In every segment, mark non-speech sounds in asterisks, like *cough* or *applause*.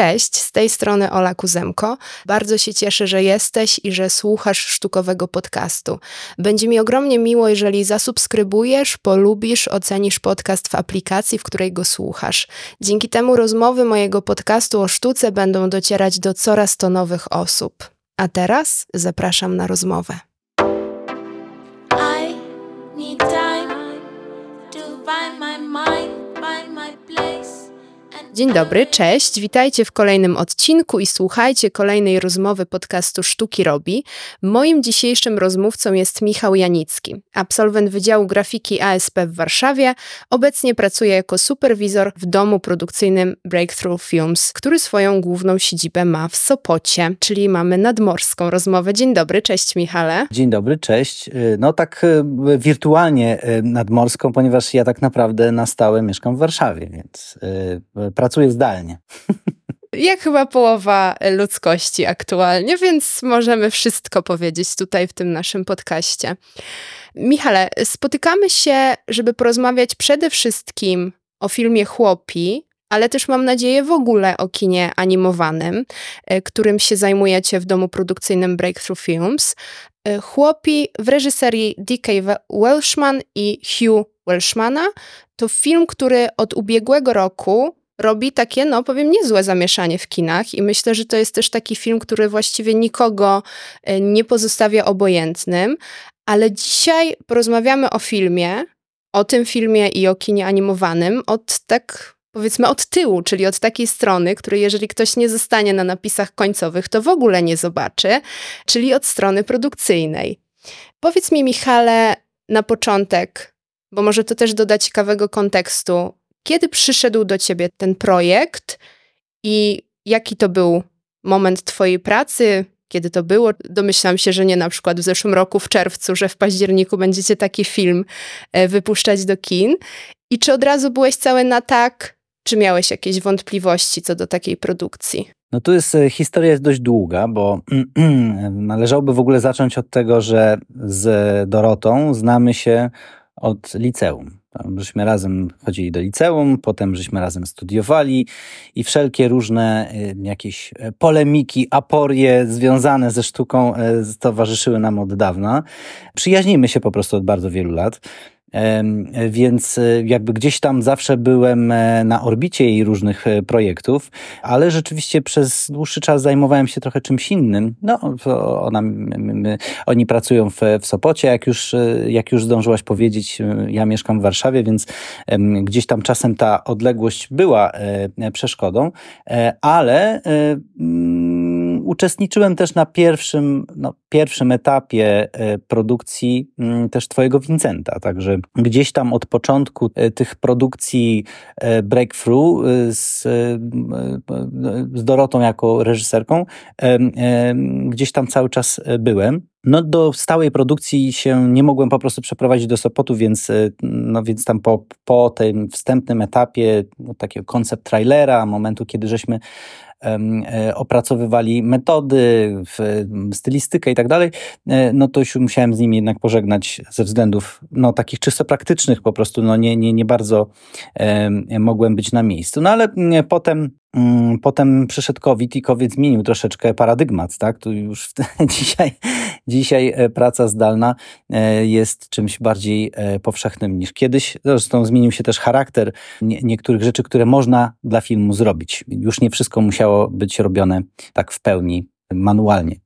Cześć, z tej strony Ola Kuzemko. Bardzo się cieszę, że jesteś i że słuchasz sztukowego podcastu. Będzie mi ogromnie miło, jeżeli zasubskrybujesz, polubisz, ocenisz podcast w aplikacji, w której go słuchasz. Dzięki temu rozmowy mojego podcastu o sztuce będą docierać do coraz to nowych osób. A teraz zapraszam na rozmowę. Dzień dobry, cześć, witajcie w kolejnym odcinku i słuchajcie kolejnej rozmowy podcastu Sztuki Robi. Moim dzisiejszym rozmówcą jest Michał Janicki, absolwent Wydziału Grafiki ASP w Warszawie. Obecnie pracuje jako superwizor w domu produkcyjnym Breakthrough Films, który swoją główną siedzibę ma w Sopocie, czyli mamy nadmorską rozmowę. Dzień dobry, cześć Michale. Dzień dobry, cześć. No tak e, wirtualnie e, nadmorską, ponieważ ja tak naprawdę na stałe mieszkam w Warszawie, więc e, pracuję zdalnie. Jak chyba połowa ludzkości aktualnie, więc możemy wszystko powiedzieć tutaj w tym naszym podcaście. Michale, spotykamy się, żeby porozmawiać przede wszystkim o filmie Chłopi, ale też mam nadzieję w ogóle o kinie animowanym, e, którym się zajmujecie w domu produkcyjnym Breakthrough Films. E, Chłopi w reżyserii D.K. Welshman i Hugh Welshmana to film, który od ubiegłego roku robi takie, no powiem, niezłe zamieszanie w kinach i myślę, że to jest też taki film, który właściwie nikogo e, nie pozostawia obojętnym, ale dzisiaj porozmawiamy o filmie, o tym filmie i o kinie animowanym od tak powiedzmy od tyłu, czyli od takiej strony, której jeżeli ktoś nie zostanie na napisach końcowych, to w ogóle nie zobaczy, czyli od strony produkcyjnej. Powiedz mi, Michale, na początek, bo może to też doda ciekawego kontekstu, kiedy przyszedł do ciebie ten projekt i jaki to był moment twojej pracy? Kiedy to było? Domyślam się, że nie na przykład w zeszłym roku, w czerwcu, że w październiku będziecie taki film e, wypuszczać do kin. I czy od razu byłeś cały na tak, czy miałeś jakieś wątpliwości co do takiej produkcji? No tu jest, e, historia jest dość długa, bo *clears throat* należałoby w ogóle zacząć od tego, że z Dorotą znamy się od liceum. Tam żeśmy razem chodzili do liceum, potem żeśmy razem studiowali i wszelkie różne y, jakieś e, polemiki, aporie związane ze sztuką e, towarzyszyły nam od dawna. Przyjaźnimy się po prostu od bardzo wielu lat. Więc e, jakby gdzieś tam zawsze byłem e, na orbicie jej różnych e, projektów, ale rzeczywiście przez dłuższy czas zajmowałem się trochę czymś innym. No, ona, my, oni pracują w, w Sopocie, jak już, jak już zdążyłaś powiedzieć, ja mieszkam w Warszawie, więc gdzieś tam czasem ta odległość była przeszkodą, ale uczestniczyłem też na pierwszym, no, pierwszym etapie e, produkcji mm, też Twojego Vincenta, także gdzieś tam od początku e, tych produkcji e, Breakthrough z, z Dorotą jako reżyserką, gdzieś tam cały czas byłem. No do stałej produkcji się nie mogłem po prostu przeprowadzić do Sopotu, więc, no więc tam po, po tym wstępnym etapie no, takiego koncept trailera, momentu, kiedy żeśmy opracowywali metody, stylistykę i tak dalej, e, no to już musiałem z nimi jednak pożegnać ze względów no, takich czysto praktycznych, po prostu no, nie, nie, nie bardzo mogłem być na miejscu. No ale potem Mm, potem przyszedł COVID i COVID zmienił troszeczkę paradygmat, tak? Tu już *laughs* dzisiaj, dzisiaj e, praca zdalna e, jest czymś bardziej e, powszechnym niż kiedyś. Zresztą zmienił się też charakter niektórych rzeczy, które można dla filmu zrobić. Już nie wszystko musiało być robione tak w pełni manualnie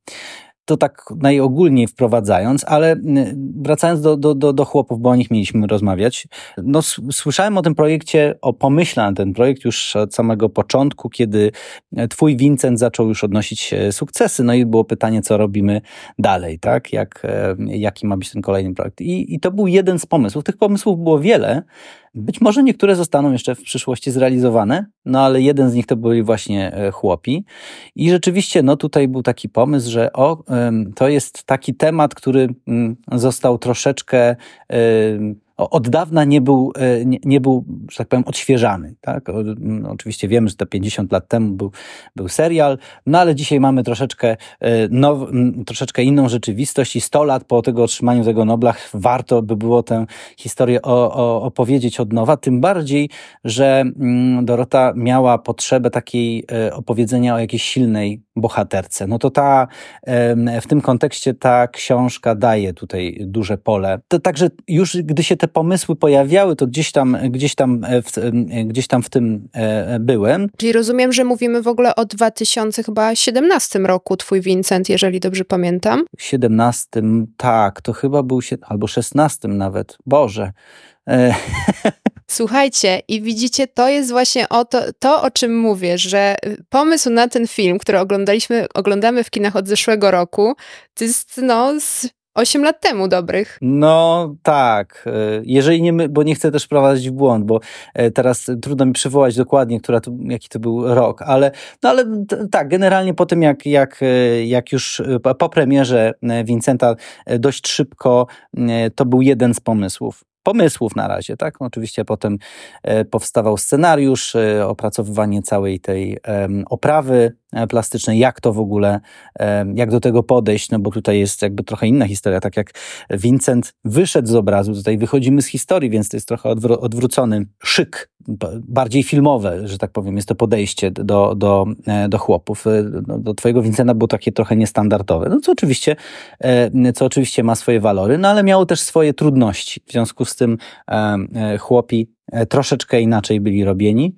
to tak najogólniej wprowadzając, ale wracając do, do, do, do chłopów, bo o nich mieliśmy rozmawiać. No, słyszałem o tym projekcie, o pomyśle na ten projekt już od samego początku, kiedy twój Vincent zaczął już odnosić e, sukcesy. No i było pytanie, co robimy dalej, tak? Jak, e, jaki ma być ten kolejny projekt. I, I to był jeden z pomysłów. Tych pomysłów było wiele, być może niektóre zostaną jeszcze w przyszłości zrealizowane, no ale jeden z nich to byli właśnie e, chłopi. I rzeczywiście, no tutaj był taki pomysł, że o, to jest taki temat, który mm, został troszeczkę od dawna nie był, e, nie, nie, był, że tak powiem, odświeżany. Tak? Oczywiście wiemy, że to 50 lat temu był, był serial, no ale dzisiaj mamy troszeczkę, e, now, troszeczkę inną rzeczywistość i 100 lat po tego otrzymaniu tego Nobla warto by było tę historię o, o, opowiedzieć od nowa, tym bardziej, że Dorota miała potrzebę takiej e, opowiedzenia o jakiejś silnej bohaterce. No to ta, w tym kontekście ta książka daje tutaj duże pole. To także już gdy się te pomysły pojawiały, to gdzieś tam, gdzieś tam, e, w, gdzieś tam w tym e, byłem. Czyli rozumiem, że mówimy w ogóle o 2017 roku, twój Vincent, jeżeli dobrze pamiętam. 17, tak, to chyba był, albo 16 nawet, Boże. *laughs* Słuchajcie, i widzicie, to jest właśnie o to, to, o czym mówię, że pomysł na ten film, który oglądaliśmy, oglądamy w kinach od zeszłego roku, to jest no z 8 lat temu dobrych. No tak. E, jeżeli nie bo nie chcę też prowadzić w błąd, bo e, teraz trudno mi przywołać dokładnie, która to, jaki to był rok, ale, no ale tak, generalnie po tym jak, jak, e, jak już po premierze Vincenta dość szybko to był jeden z pomysłów pomysłów na razie, tak? Oczywiście potem e, powstawał scenariusz, e, opracowywanie całej tej oprawy e, plastycznej, jak to w ogóle, jak do tego podejść, no bo tutaj jest jakby trochę inna historia, tak jak Vincent wyszedł z obrazu, tutaj wychodzimy z historii, więc to jest trochę odwrócony szyk, bardziej filmowe, że tak powiem, jest to podejście do, do, do chłopów. Do, do twojego Vincenta było takie trochę niestandardowe, no co oczywiście, co oczywiście ma swoje walory, no ale miało też swoje trudności, w związku z tym e, e, chłopi e, troszeczkę inaczej byli robieni.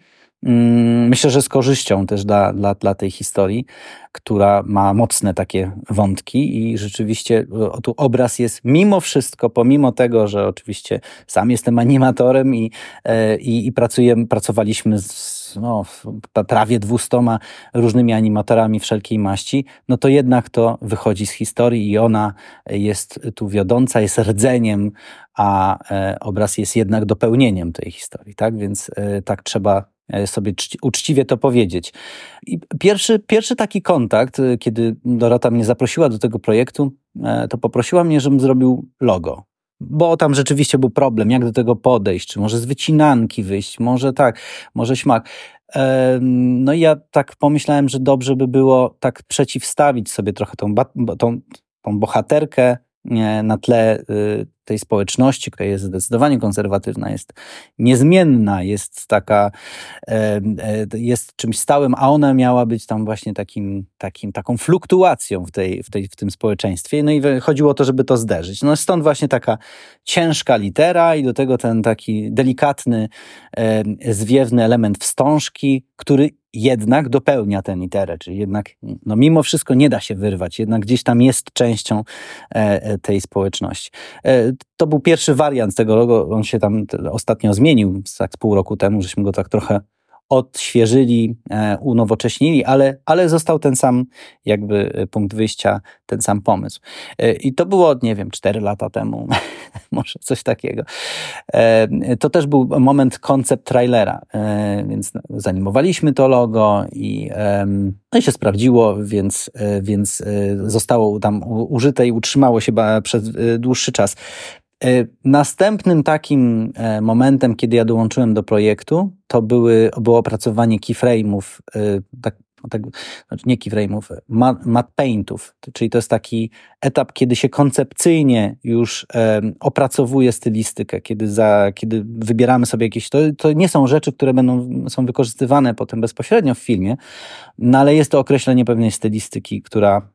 Mm, myślę, że z korzyścią też dla, dla, dla tej historii, która ma mocne takie wątki i rzeczywiście tu obraz jest mimo wszystko, pomimo tego, że oczywiście sam jestem animatorem i, i, i pracuję, pracowaliśmy z no, prawie dwustoma różnymi animatorami wszelkiej maści, no to jednak to wychodzi z historii i ona jest tu wiodąca, jest rdzeniem, a e, obraz jest jednak dopełnieniem tej historii, tak? Więc e, tak trzeba e, sobie uczciwie to powiedzieć. I pierwszy, pierwszy taki kontakt, kiedy Dorota mnie zaprosiła do tego projektu, to poprosiła mnie, żebym zrobił logo bo tam rzeczywiście był problem, jak do tego podejść, czy może z wycinanki wyjść, może tak, może śmak. No i ja tak pomyślałem, że dobrze by było tak przeciwstawić sobie trochę tą, tą, tą bohaterkę na tle y, tej społeczności, która jest zdecydowanie konserwatywna, jest niezmienna, jest taka, e, jest czymś stałym, a ona miała być tam właśnie takim, takim, taką fluktuacją w, tej, w, tej, w tym społeczeństwie. No i chodziło o to, żeby to zderzyć. No stąd właśnie taka ciężka litera i do tego ten taki delikatny, zwiewny element wstążki, który jednak dopełnia tę literę, czyli jednak no mimo wszystko nie da się wyrwać, jednak gdzieś tam jest częścią e, e, tej społeczności. E, to był pierwszy wariant tego logo, on się tam ostatnio zmienił, tak z pół roku temu, żeśmy go tak trochę odświeżyli, e, unowocześnili, ale, ale został ten sam jakby e, punkt wyjścia, ten sam pomysł. E, I to było, nie wiem, cztery lata temu, *laughs* może coś takiego. To też był moment koncept trailera, więc zanimowaliśmy to logo i, no i się sprawdziło, więc, więc zostało tam użyte i utrzymało się przez dłuższy czas. E, następnym takim e, momentem, kiedy ja dołączyłem do projektu, to były, było opracowanie keyframe'ów, e, tak, tak, znaczy nie keyframe'ów, matte paintów, czyli to jest taki etap, kiedy się koncepcyjnie już opracowuje stylistykę, kiedy, za, kiedy wybieramy sobie jakieś, to, to nie są rzeczy, które będą, są wykorzystywane potem bezpośrednio w filmie, no ale jest to określenie pewnej stylistyki, która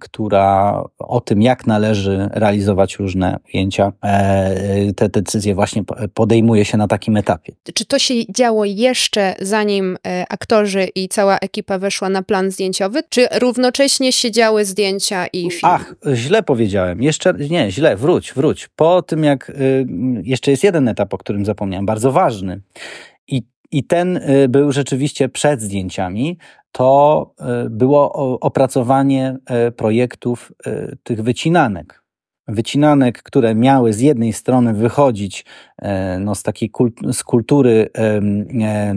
która o tym, jak należy realizować różne ujęcia, e, te decyzje właśnie podejmuje się na takim etapie. Czy to się działo jeszcze zanim e, aktorzy i cała ekipa weszła na plan zdjęciowy, czy równocześnie się działy zdjęcia i film? Ach, źle powiedziałem. Jeszcze nie, źle, wróć, wróć. Po tym jak y, jeszcze jest jeden etap, o którym zapomniałem, bardzo ważny. I i ten y, był rzeczywiście przed zdjęciami, to e, było opracowanie e, projektów e, tych wycinanek. Wycinanek, które miały z jednej strony wychodzić no, z takiej kult, z kultury e,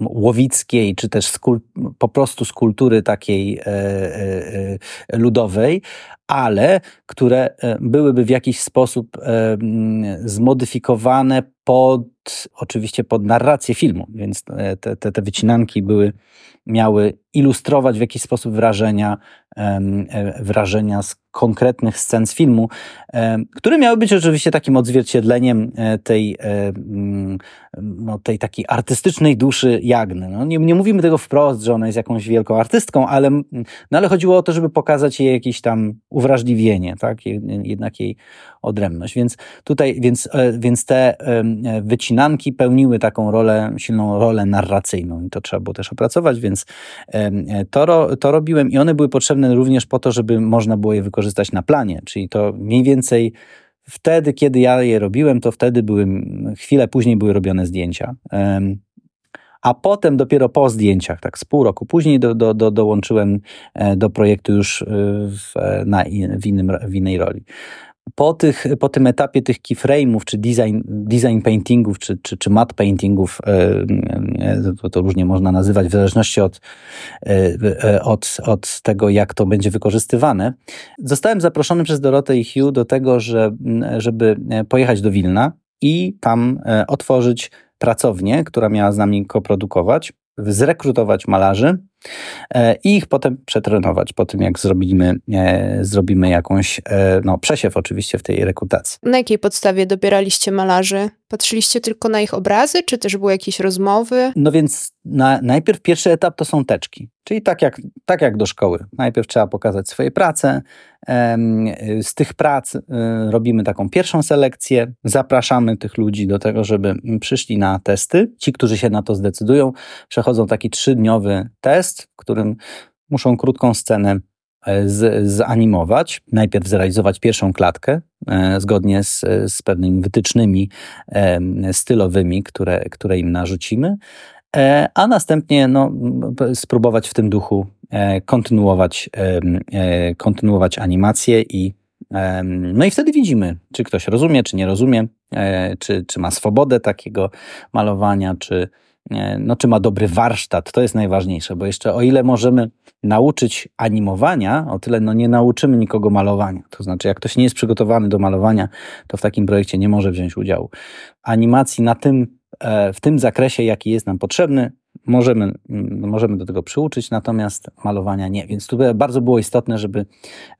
łowickiej, czy też po prostu z kultury takiej ludowej, ale które byłyby w jakiś sposób zmodyfikowane pod, oczywiście pod narrację filmu, więc te, te, te wycinanki były, miały ilustrować w jakiś sposób wrażenia, wrażenia z konkretnych scen z filmu, które miały być oczywiście takim odzwierciedleniem e, tej, e, no, tej takiej artystycznej duszy Jagny. No, nie, nie mówimy tego wprost, że ona jest jakąś wielką artystką, ale, no, ale chodziło o to, żeby pokazać jej jakieś tam uwrażliwienie, tak? jednak jej odrębność. Więc tutaj, więc, e, więc te wycinanki pełniły taką rolę, silną rolę narracyjną i to trzeba było też opracować, więc to, to robiłem i one były potrzebne również po to, żeby można było je wykorzystać na planie, czyli to mniej więcej wtedy, kiedy ja je robiłem, to wtedy były, chwilę później były robione zdjęcia. A potem dopiero po zdjęciach, tak z pół roku później do, do, do, dołączyłem e, do projektu już e, w, na, w, innym, w innej roli po, tych, po tym etapie tych keyframe'ów, czy design, design paintingów, czy, czy, czy matte paintingów, e, e, to, to różnie można nazywać, w zależności od, e, od, od tego, jak to będzie wykorzystywane, zostałem zaproszony przez Dorotę i Hugh do tego, że, żeby pojechać do Wilna i tam otworzyć pracownię, która miała z nami koprodukować, zrekrutować malarzy, i ich potem przetrenować po tym, jak zrobimy, e, zrobimy jakąś, e, no przesiew oczywiście w tej rekrutacji. Na jakiej podstawie dobieraliście malarzy? Patrzyliście tylko na ich obrazy, czy też były jakieś rozmowy? No więc na, najpierw pierwszy etap to są teczki, czyli tak jak, tak jak do szkoły. Najpierw trzeba pokazać swoje prace. Z tych prac robimy taką pierwszą selekcję, zapraszamy tych ludzi do tego, żeby przyszli na testy. Ci, którzy się na to zdecydują, przechodzą taki trzydniowy test w którym muszą krótką scenę z, zanimować. Najpierw zrealizować pierwszą klatkę e, zgodnie z, z pewnymi wytycznymi e, stylowymi, które, które im narzucimy, e, a następnie no, spróbować w tym duchu e, kontynuować, e, kontynuować animację i no i wtedy widzimy, czy ktoś rozumie, czy nie rozumie, czy, czy ma swobodę takiego malowania, czy, no, czy ma dobry warsztat, to jest najważniejsze, bo jeszcze o ile możemy nauczyć animowania, o tyle no, nie nauczymy nikogo malowania. To znaczy, jak ktoś nie jest przygotowany do malowania, to w takim projekcie nie może wziąć udziału. Animacji na tym, e, w tym zakresie, jaki jest nam potrzebny, możemy, możemy do tego przyuczyć, natomiast malowania nie. Więc tu bardzo było istotne, żeby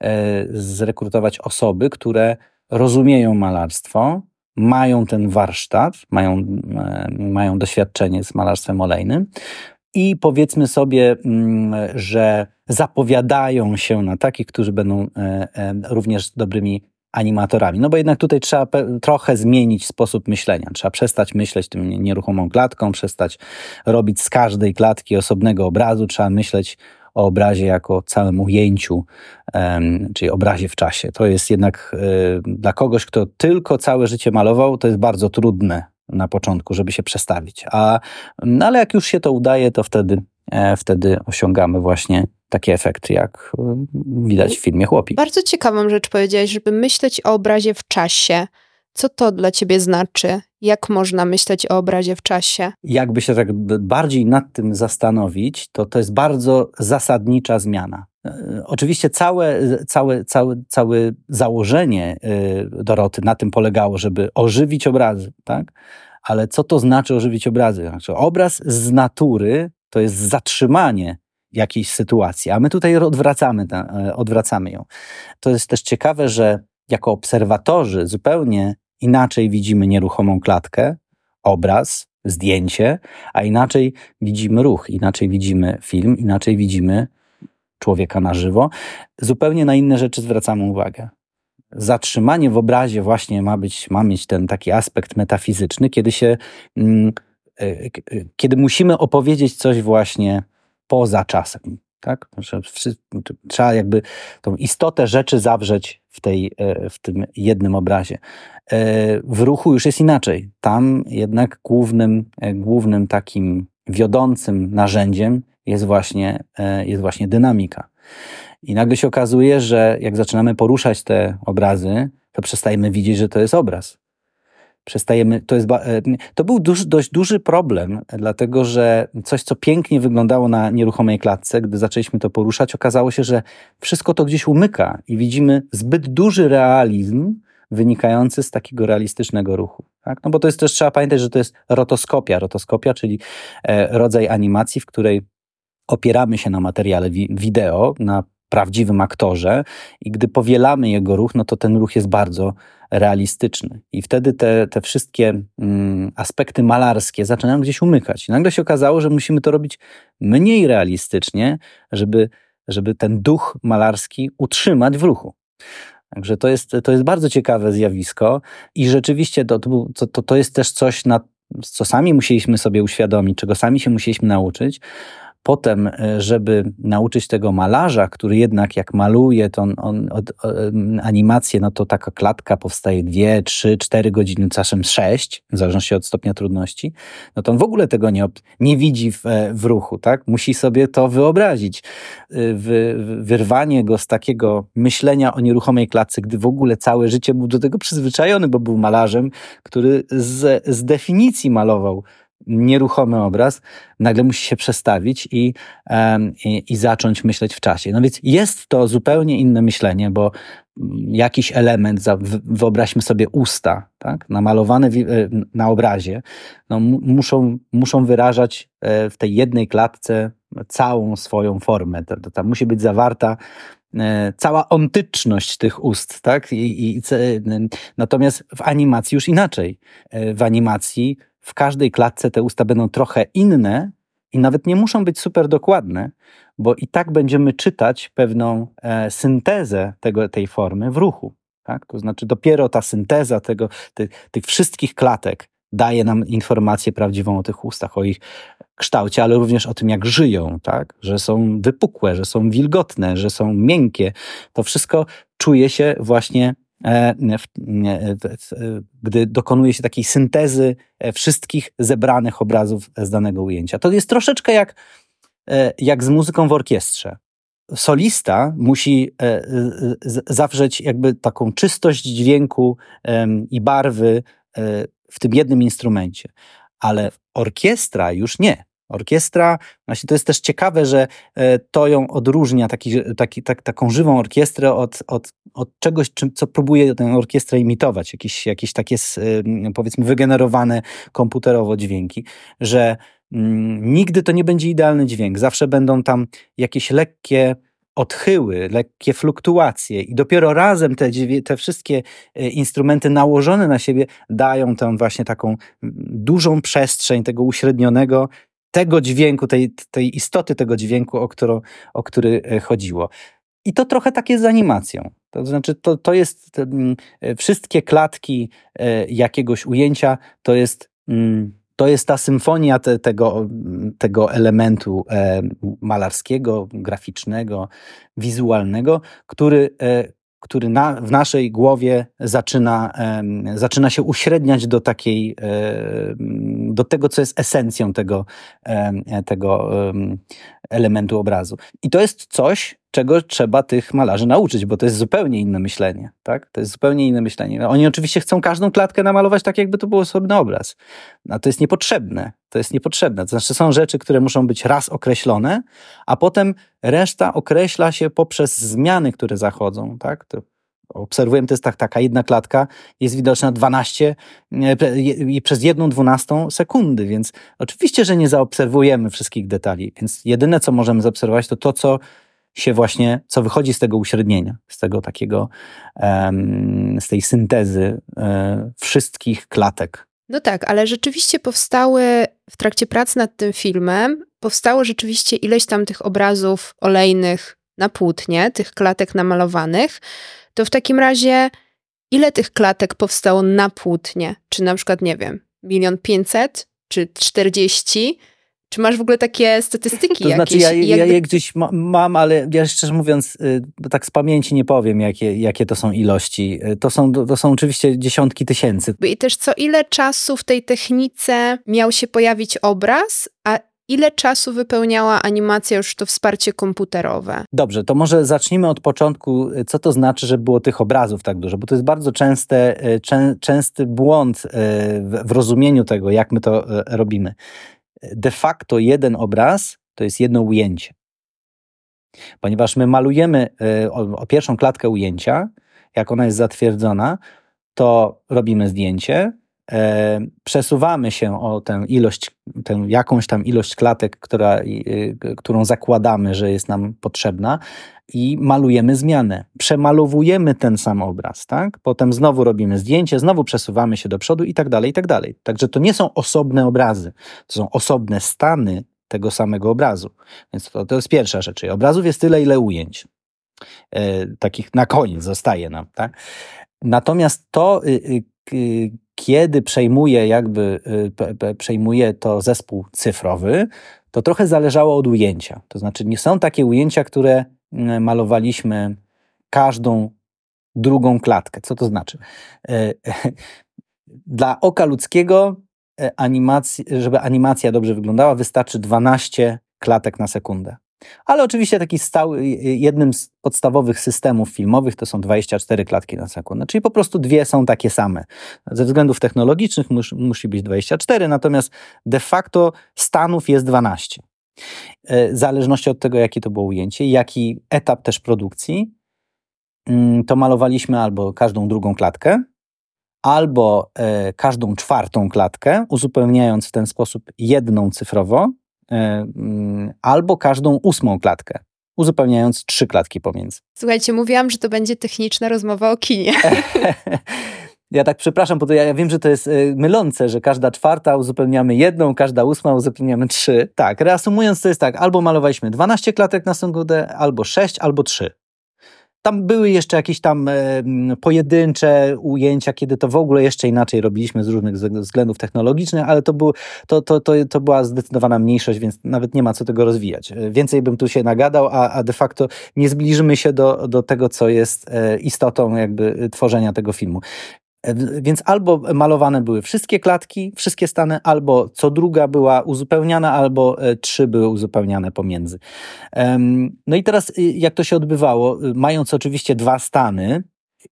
e, zrekrutować osoby, które rozumieją malarstwo, mają ten warsztat, mają, e, mają doświadczenie z malarstwem olejnym i powiedzmy sobie, mm, że zapowiadają się na takich, którzy będą e, e, również dobrymi animatorami. No bo jednak tutaj trzeba trochę zmienić sposób myślenia. Trzeba przestać myśleć tym nieruchomą klatką, przestać robić z każdej klatki osobnego obrazu, trzeba myśleć o obrazie jako całym ujęciu, czyli obrazie w czasie. To jest jednak e, dla kogoś, kto tylko całe życie malował, to jest bardzo trudne na początku, żeby się przestawić. A, no ale jak już się to udaje, to wtedy, e, wtedy osiągamy właśnie takie efekty, jak e, widać w filmie Chłopi. Bardzo ciekawą rzecz powiedziałeś, żeby myśleć o obrazie w czasie. Co to dla ciebie znaczy? Jak można myśleć o obrazie w czasie? Jakby się tak bardziej nad tym zastanowić, to to jest bardzo zasadnicza zmiana. E, oczywiście całe, całe, całe, całe założenie e, Doroty na tym polegało, żeby ożywić obrazy, tak? Ale co to znaczy ożywić obrazy? Znaczy, obraz z natury to jest zatrzymanie jakiejś sytuacji, a my tutaj odwracamy, e, odwracamy ją. To jest też ciekawe, że jako obserwatorzy zupełnie inaczej widzimy nieruchomą klatkę, obraz, zdjęcie, a inaczej widzimy ruch, inaczej widzimy film, inaczej widzimy człowieka na żywo. Zupełnie na inne rzeczy zwracamy uwagę. Zatrzymanie w obrazie właśnie ma być, ma mieć ten taki aspekt metafizyczny, kiedy się, mm, e, e, kiedy musimy opowiedzieć coś właśnie poza czasem. Tak? Trzeba jakby tą istotę rzeczy zawrzeć w, tej, e, w tym jednym obrazie. E, w ruchu już jest inaczej. Tam jednak głównym, e, głównym takim wiodącym narzędziem jest właśnie, jest właśnie dynamika. I nagle się okazuje, że jak zaczynamy poruszać te obrazy, to przestajemy widzieć, że to jest obraz. Przestajemy, to, jest, to był dość duży problem, dlatego że coś, co pięknie wyglądało na nieruchomej klatce, gdy zaczęliśmy to poruszać, okazało się, że wszystko to gdzieś umyka i widzimy zbyt duży realizm wynikający z takiego realistycznego ruchu. Tak? No bo to jest też, trzeba pamiętać, że to jest rotoskopia. Rotoskopia, czyli e, rodzaj animacji, w której opieramy się na materiale wideo, na prawdziwym aktorze i gdy powielamy jego ruch, no to ten ruch jest bardzo realistyczny. I wtedy te, te wszystkie mm, aspekty malarskie zaczynają gdzieś umykać. I nagle się okazało, że musimy to robić mniej realistycznie, żeby, żeby ten duch malarski utrzymać w ruchu. Także to jest, to jest bardzo ciekawe zjawisko i rzeczywiście to, to, to jest też coś, na, co sami musieliśmy sobie uświadomić, czego sami się musieliśmy nauczyć, Potem, e, żeby nauczyć tego malarza, który jednak jak maluje tą on, animację, no to taka klatka powstaje dwie, trzy, cztery godziny, czasem sześć, w zależności od stopnia trudności, no to on w ogóle tego nie, nie widzi w, e, w ruchu, tak? Musi sobie to wyobrazić. E, wy, wyrwanie go z takiego myślenia o nieruchomej klatce, gdy w ogóle całe życie był do tego przyzwyczajony, bo był malarzem, który z, z definicji malował nieruchomy obraz, nagle musi się przestawić i, i, i, zacząć myśleć w czasie. No więc jest to zupełnie inne myślenie, bo jakiś element, wyobraźmy sobie usta, tak, namalowane e, na obrazie, no, muszą, muszą wyrażać e, w tej jednej klatce całą swoją formę. Tam musi być zawarta e, cała ontyczność tych ust, tak? I, i, natomiast w animacji już inaczej. W animacji w każdej klatce te usta będą trochę inne i nawet nie muszą być super dokładne, bo i tak będziemy czytać pewną e, syntezę tego, tej formy w ruchu. Tak? To znaczy, dopiero ta synteza tego, ty, tych wszystkich klatek daje nam informację prawdziwą o tych ustach, o ich kształcie, ale również o tym, jak żyją, tak? że są wypukłe, że są wilgotne, że są miękkie. To wszystko czuje się właśnie gdy dokonuje się takiej syntezy e, wszystkich zebranych obrazów z danego ujęcia. To jest troszeczkę jak, e, jak z muzyką w orkiestrze. Solista musi zawrzeć jakby taką czystość dźwięku i barwy w tym jednym instrumencie, ale orkiestra już nie. Orkiestra, właśnie to jest też ciekawe, że e, to ją odróżnia, taki, taki, tak, taką żywą orkiestrę od, od, od czegoś, czym, co próbuje tę orkiestrę imitować, jakieś, jakieś takie powiedzmy wygenerowane komputerowo dźwięki, że mm, nigdy to nie będzie idealny dźwięk, zawsze będą tam jakieś lekkie odchyły, lekkie fluktuacje i dopiero razem te, te wszystkie e, instrumenty nałożone na siebie dają tę właśnie taką dużą przestrzeń tego uśrednionego tego dźwięku, tej, tej istoty tego dźwięku, o, którą, o który e, chodziło. I to trochę tak jest z animacją. To znaczy, to, to jest mm, e, wszystkie klatki e, jakiegoś ujęcia, to jest, mm, to jest ta symfonia te, tego, tego elementu malarskiego, graficznego, wizualnego, który, który na, w naszej głowie zaczyna, zaczyna się uśredniać do takiej, do tego, co jest esencją tego, tego elementu obrazu. I to jest coś, czego trzeba tych malarzy nauczyć, bo to jest zupełnie inne myślenie, tak? To jest zupełnie inne myślenie. No, oni oczywiście chcą każdą klatkę namalować tak, jakby to był osobny obraz. A to jest niepotrzebne. To jest niepotrzebne. To znaczy są rzeczy, które muszą być raz określone, a potem reszta określa się poprzez zmiany, które zachodzą, tak? To obserwujemy, jest tak, taka jedna klatka, jest widoczna 12 i przez jedną dwunastą sekundy, więc oczywiście, że nie zaobserwujemy wszystkich detali, więc jedyne, co możemy zaobserwować, to to, co się właśnie, co wychodzi z tego uśrednienia, z tego takiego, z tej syntezy e, wszystkich klatek. No tak, ale rzeczywiście powstały w trakcie pracy nad tym filmem, powstało rzeczywiście ileś tam tych obrazów olejnych na płótnie, tych klatek namalowanych, to w takim razie ile tych klatek powstało na płótnie? Czy na przykład, nie wiem, milion pięćset, czy czterdzieści? Czy masz w ogóle takie statystyki to jakieś? Znaczy ja, ja je gdzieś ma, mam, ale ja szczerze mówiąc, y, tak z pamięci nie powiem, jakie, jakie to są ilości. Y, to są, to są oczywiście dziesiątki tysięcy. I też co ile czasu w tej technice miał się pojawić obraz, a ile czasu wypełniała animacja już to wsparcie komputerowe? Dobrze, to może zacznijmy od początku. Co to znaczy, że było tych obrazów tak dużo? Bo to jest bardzo częste, czę, częsty błąd w rozumieniu tego, jak my to robimy. De facto jeden obraz to jest jedno ujęcie. Ponieważ my malujemy o, o pierwszą klatkę ujęcia, jak ona jest zatwierdzona, to robimy zdjęcie, e, przesuwamy się o tę ilość, tę jakąś tam ilość klatek, która, y, którą zakładamy, że jest nam potrzebna i malujemy zmianę. Przemalowujemy ten sam obraz, tak? Potem znowu robimy zdjęcie, znowu przesuwamy się do przodu i tak dalej, i tak dalej. Także to nie są osobne obrazy, to są osobne stany tego samego obrazu. Więc to, to jest pierwsza rzecz. Obrazów jest tyle, ile ujęć. E, takich na koniec zostaje nam, tak? Natomiast to, y, y, kiedy przejmuje jakby, y, przejmuje to zespół cyfrowy, to trochę zależało od ujęcia. To znaczy nie są takie ujęcia, które malowaliśmy każdą drugą klatkę. Co to znaczy? E, *laughs* dla oka ludzkiego, e, animacji, żeby animacja dobrze wyglądała, wystarczy 12 klatek na sekundę. Ale oczywiście taki stały, jednym z podstawowych systemów filmowych to są 24 klatki na sekundę, czyli po prostu dwie są takie same. Ze względów technologicznych mus, musi być 24, natomiast de facto stanów jest 12. E, w zależności od tego, jakie to było ujęcie, jaki etap też produkcji, mm, to malowaliśmy albo każdą drugą klatkę, albo e, każdą czwartą klatkę, uzupełniając w ten sposób jedną cyfrowo, E, mm, albo każdą ósmą klatkę, uzupełniając trzy klatki pomiędzy. Słuchajcie, mówiłam, że to będzie techniczna rozmowa o kinie. *laughs* Ja tak przepraszam, bo ja, ja, wiem, że to jest y, mylące, że każda czwarta uzupełniamy jedną, każda ósma uzupełniamy trzy. Tak, reasumując, to jest tak, albo malowaliśmy 12 klatek na sekundę, albo 6, albo 3. Tam były jeszcze jakieś tam e, pojedyncze ujęcia, kiedy to w ogóle jeszcze inaczej robiliśmy z różnych względów technologicznych, ale to, był, to, to, to, to była zdecydowana mniejszość, więc nawet nie ma co tego rozwijać. E, więcej bym tu się nagadał, a, a de facto nie zbliżymy się do, do tego, co jest e, istotą jakby tworzenia tego filmu. E, więc albo malowane były wszystkie klatki, wszystkie stany, albo co druga była uzupełniana, albo e, trzy były uzupełniane pomiędzy. No i teraz, y, jak to się odbywało? Y, mając oczywiście dwa stany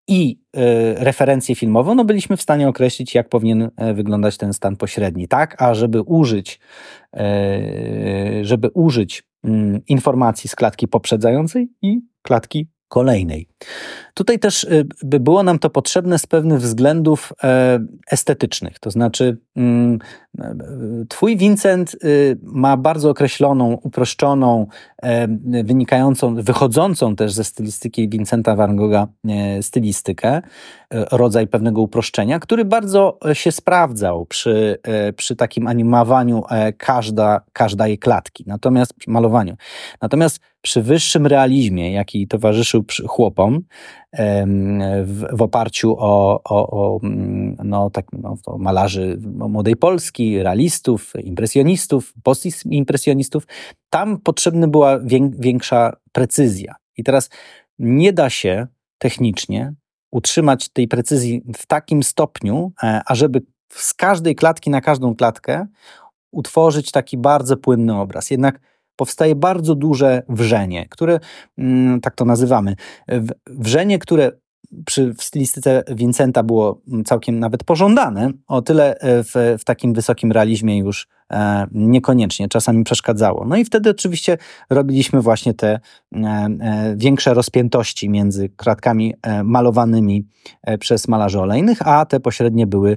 i e, referencję filmową, no byliśmy w stanie określić, jak powinien wyglądać ten stan pośredni, tak? A żeby użyć, żeby użyć mm, informacji z klatki poprzedzającej i klatki kolejnej. Tutaj też y, by było nam to potrzebne z pewnych względów e, estetycznych. To znaczy, mm, Twój Vincent y, ma bardzo określoną, uproszczoną, e, wynikającą, wychodzącą też ze stylistyki Vincenta Van Gogha e, stylistykę, rodzaj pewnego uproszczenia, który bardzo się sprawdzał przy, przy takim animowaniu każda, każdej klatki, natomiast przy malowaniu. Natomiast przy wyższym realizmie, jaki towarzyszył chłopom, w, w oparciu o, o, o mm, no, tak, no, malarzy młodej Polski, realistów, impresjonistów, postimpresjonistów. Tam potrzebna była większa precyzja. I teraz nie da się technicznie utrzymać tej precyzji w takim stopniu, e, ażeby z każdej klatki na każdą klatkę utworzyć taki bardzo płynny obraz. Jednak powstaje bardzo duże wrzenie, które, mm, tak to nazywamy, wrzenie, które przy, w stylistyce Vincenta było całkiem nawet pożądane, o tyle e, w, w takim wysokim realizmie już niekoniecznie, czasami przeszkadzało. No i wtedy oczywiście robiliśmy właśnie te e, e, większe rozpiętości między kratkami e, malowanymi e, przez malarzy olejnych, a te pośrednie były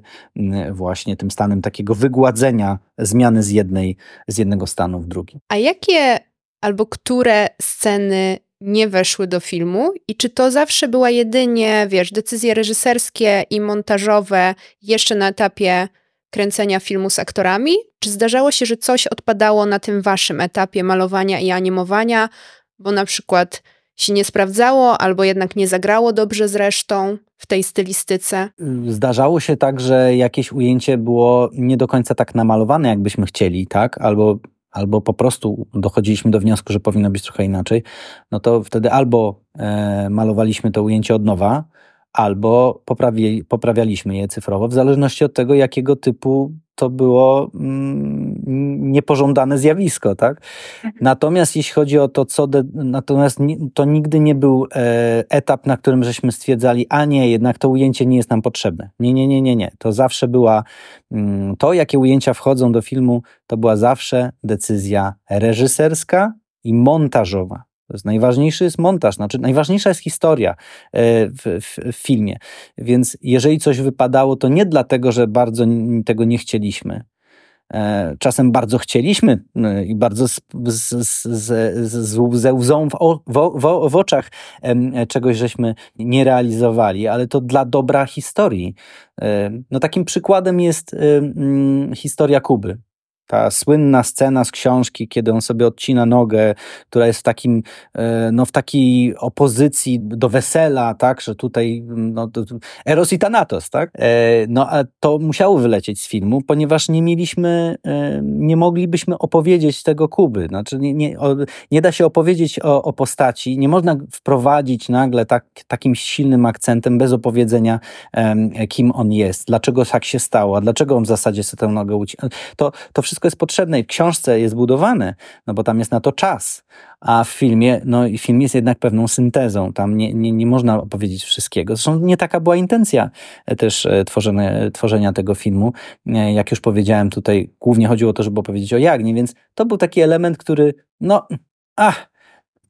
właśnie tym stanem takiego wygładzenia zmiany z, jednej, z jednego stanu w drugi. A jakie albo które sceny nie weszły do filmu i czy to zawsze była jedynie, wiesz, decyzje reżyserskie i montażowe jeszcze na etapie kręcenia filmu z aktorami? Czy zdarzało się, że coś odpadało na tym waszym etapie malowania i animowania, bo na przykład się nie sprawdzało, albo jednak nie zagrało dobrze z resztą w tej stylistyce? Zdarzało się tak, że jakieś ujęcie było nie do końca tak namalowane, jakbyśmy chcieli, tak? Albo albo po prostu dochodziliśmy do wniosku, że powinno być trochę inaczej, no to wtedy albo e, malowaliśmy to ujęcie od nowa, albo poprawi, poprawialiśmy je cyfrowo, w zależności od tego, jakiego typu to było mm, niepożądane zjawisko, tak? Mhm. Natomiast jeśli chodzi o to, co. De, natomiast to nigdy nie był e, etap, na którym żeśmy stwierdzali, a nie, jednak to ujęcie nie jest nam potrzebne. Nie, nie, nie, nie, nie. To zawsze była. Mm, to, jakie ujęcia wchodzą do filmu, to była zawsze decyzja reżyserska i montażowa. Jest najważniejszy jest montaż, znaczy najważniejsza jest historia e, w, w, w, filmie. Więc jeżeli coś wypadało, to nie dlatego, że bardzo tego nie chcieliśmy. E, czasem bardzo chcieliśmy e, i bardzo ze łzą w, w, w, w oczach czegoś żeśmy nie realizowali, ale to dla dobra historii. No takim przykładem jest historia Kuby. Ta słynna scena z książki, kiedy on sobie odcina nogę, która jest w takim, e, no w takiej opozycji do wesela, tak, że tutaj no, Eros i Thanatos, tak? E, no a to musiało wylecieć z filmu, ponieważ nie mieliśmy, e, nie moglibyśmy opowiedzieć tego Kuby. Znaczy nie, nie, nie da się opowiedzieć o, o postaci, nie można wprowadzić nagle tak, takim silnym akcentem bez opowiedzenia, kim on jest, dlaczego tak się stało, dlaczego on w zasadzie sobie tę nogę uciął. To, to wszystko wszystko jest potrzebne i w książce jest budowane, no bo tam jest na to czas, a w filmie, no i film jest jednak pewną syntezą, tam nie, nie, nie można opowiedzieć wszystkiego. Zresztą nie taka była intencja e, też e, tworzenia, tworzenia tego filmu. E, jak już powiedziałem tutaj, głównie chodziło o to, żeby opowiedzieć o Jagnie, więc to był taki element, który, no, ach,